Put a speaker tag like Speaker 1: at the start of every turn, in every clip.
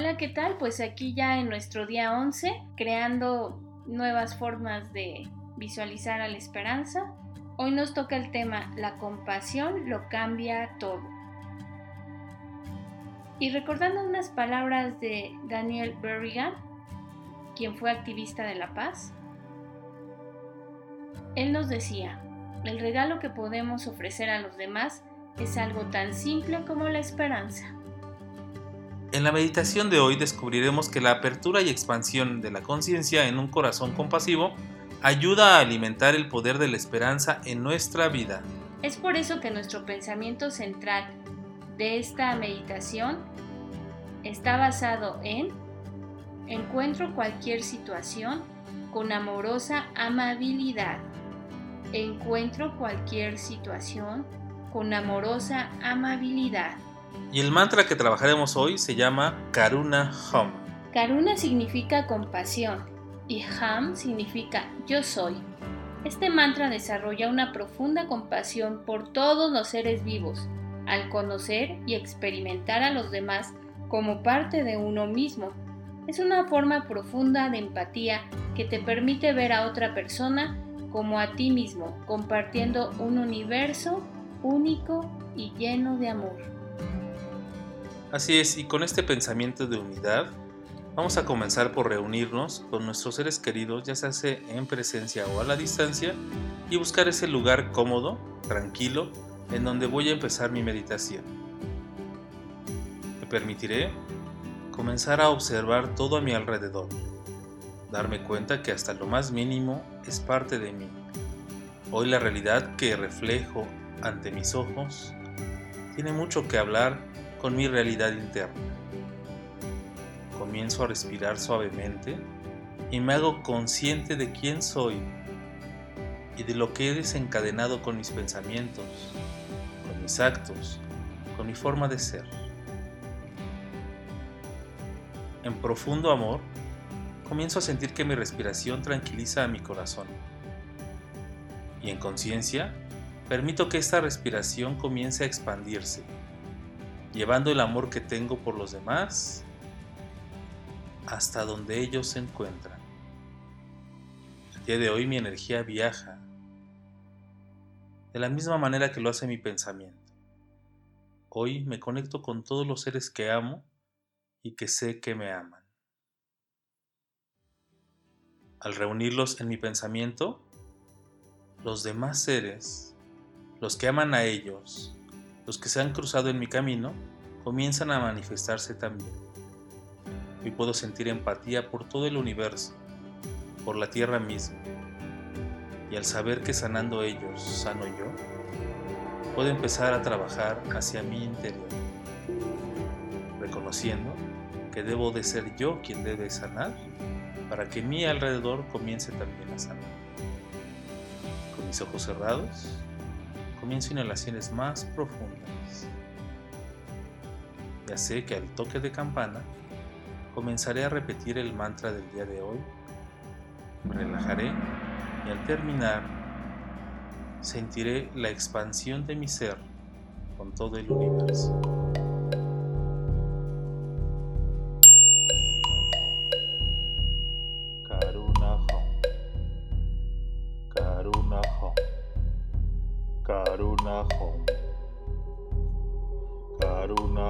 Speaker 1: Hola, ¿qué tal? Pues aquí ya en nuestro día 11, creando nuevas formas de visualizar a la esperanza. Hoy nos toca el tema La compasión lo cambia todo. Y recordando unas palabras de Daniel Berrigan, quien fue activista de la paz, él nos decía, el regalo que podemos ofrecer a los demás es algo tan simple como la esperanza.
Speaker 2: En la meditación de hoy descubriremos que la apertura y expansión de la conciencia en un corazón compasivo ayuda a alimentar el poder de la esperanza en nuestra vida.
Speaker 1: Es por eso que nuestro pensamiento central de esta meditación está basado en encuentro cualquier situación con amorosa amabilidad. Encuentro cualquier situación con amorosa amabilidad.
Speaker 2: Y el mantra que trabajaremos hoy se llama Karuna Hum.
Speaker 1: Karuna significa compasión y Ham significa yo soy. Este mantra desarrolla una profunda compasión por todos los seres vivos, al conocer y experimentar a los demás como parte de uno mismo. Es una forma profunda de empatía que te permite ver a otra persona como a ti mismo, compartiendo un universo único y lleno de amor.
Speaker 2: Así es, y con este pensamiento de unidad, vamos a comenzar por reunirnos con nuestros seres queridos, ya sea en presencia o a la distancia, y buscar ese lugar cómodo, tranquilo, en donde voy a empezar mi meditación. Me permitiré comenzar a observar todo a mi alrededor, darme cuenta que hasta lo más mínimo es parte de mí. Hoy la realidad que reflejo ante mis ojos tiene mucho que hablar con mi realidad interna. Comienzo a respirar suavemente y me hago consciente de quién soy y de lo que he desencadenado con mis pensamientos, con mis actos, con mi forma de ser. En profundo amor, comienzo a sentir que mi respiración tranquiliza a mi corazón. Y en conciencia, permito que esta respiración comience a expandirse llevando el amor que tengo por los demás hasta donde ellos se encuentran. El día de hoy mi energía viaja de la misma manera que lo hace mi pensamiento. Hoy me conecto con todos los seres que amo y que sé que me aman. Al reunirlos en mi pensamiento, los demás seres, los que aman a ellos, los que se han cruzado en mi camino comienzan a manifestarse también. Y puedo sentir empatía por todo el universo, por la tierra misma. Y al saber que sanando ellos, sano yo, puedo empezar a trabajar hacia mi interior, reconociendo que debo de ser yo quien debe sanar para que mi alrededor comience también a sanar. Con mis ojos cerrados, inhalaciones más profundas. Ya sé que al toque de campana comenzaré a repetir el mantra del día de hoy, me relajaré y al terminar sentiré la expansión de mi ser con todo el universo. Karuna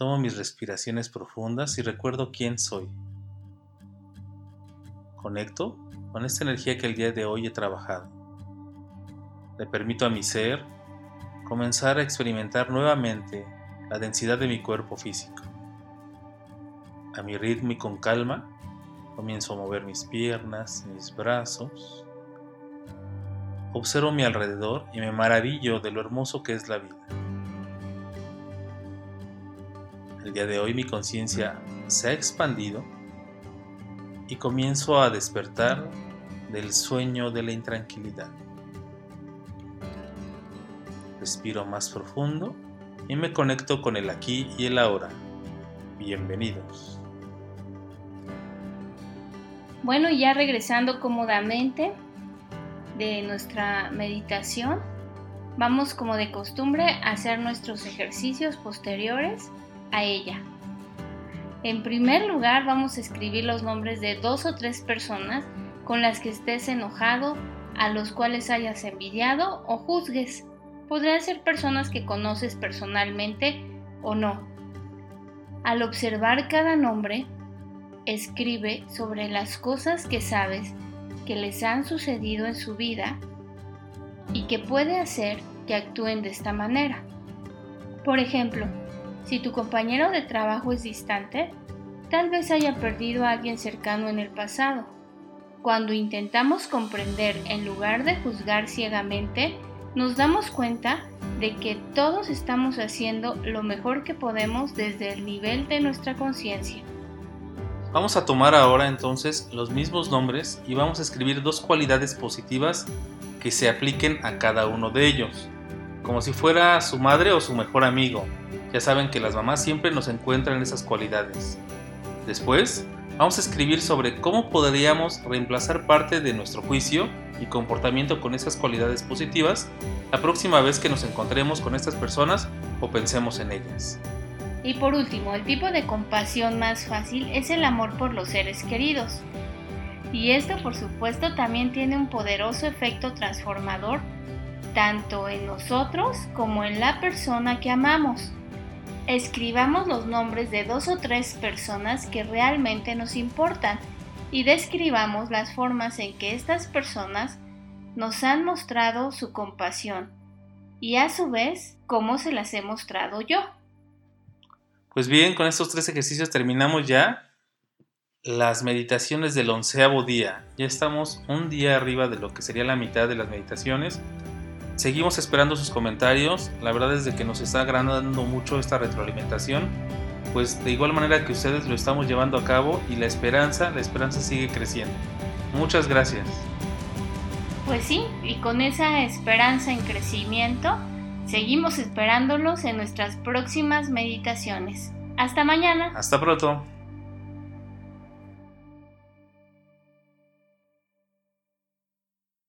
Speaker 2: Tomo mis respiraciones profundas y recuerdo quién soy. Conecto con esta energía que el día de hoy he trabajado. Le permito a mi ser comenzar a experimentar nuevamente la densidad de mi cuerpo físico. A mi ritmo y con calma comienzo a mover mis piernas, mis brazos. Observo mi alrededor y me maravillo de lo hermoso que es la vida. El día de hoy mi conciencia se ha expandido y comienzo a despertar del sueño de la intranquilidad. Respiro más profundo y me conecto con el aquí y el ahora. Bienvenidos.
Speaker 1: Bueno, ya regresando cómodamente de nuestra meditación, vamos como de costumbre a hacer nuestros ejercicios posteriores a ella. En primer lugar vamos a escribir los nombres de dos o tres personas con las que estés enojado, a los cuales hayas envidiado o juzgues. Podrían ser personas que conoces personalmente o no. Al observar cada nombre, escribe sobre las cosas que sabes que les han sucedido en su vida y que puede hacer que actúen de esta manera. Por ejemplo, si tu compañero de trabajo es distante, tal vez haya perdido a alguien cercano en el pasado. Cuando intentamos comprender en lugar de juzgar ciegamente, nos damos cuenta de que todos estamos haciendo lo mejor que podemos desde el nivel de nuestra conciencia.
Speaker 2: Vamos a tomar ahora entonces los mismos nombres y vamos a escribir dos cualidades positivas que se apliquen a cada uno de ellos, como si fuera su madre o su mejor amigo, ya saben que las mamás siempre nos encuentran esas cualidades. Después, vamos a escribir sobre cómo podríamos reemplazar parte de nuestro juicio y comportamiento con esas cualidades positivas la próxima vez que nos encontremos con estas personas o pensemos en ellas.
Speaker 1: Y por último, el tipo de compasión más fácil es el amor por los seres queridos. Y esto por supuesto también tiene un poderoso efecto transformador tanto en nosotros como en la persona que amamos escribamos los nombres de dos o tres personas que realmente nos importan y describamos las formas en que estas personas nos han mostrado su compasión y a su vez cómo se las he mostrado yo.
Speaker 2: Pues bien, con estos tres ejercicios terminamos ya las meditaciones del onceavo día. Ya estamos un día arriba de lo que sería la mitad de las meditaciones. Seguimos esperando sus comentarios. La verdad es de que nos está agradando mucho esta retroalimentación. Pues de igual manera que ustedes lo estamos llevando a cabo y la esperanza, la esperanza sigue creciendo. Muchas gracias.
Speaker 1: Pues sí, y con esa esperanza en crecimiento, seguimos esperándolos en nuestras próximas meditaciones. Hasta mañana.
Speaker 2: Hasta pronto.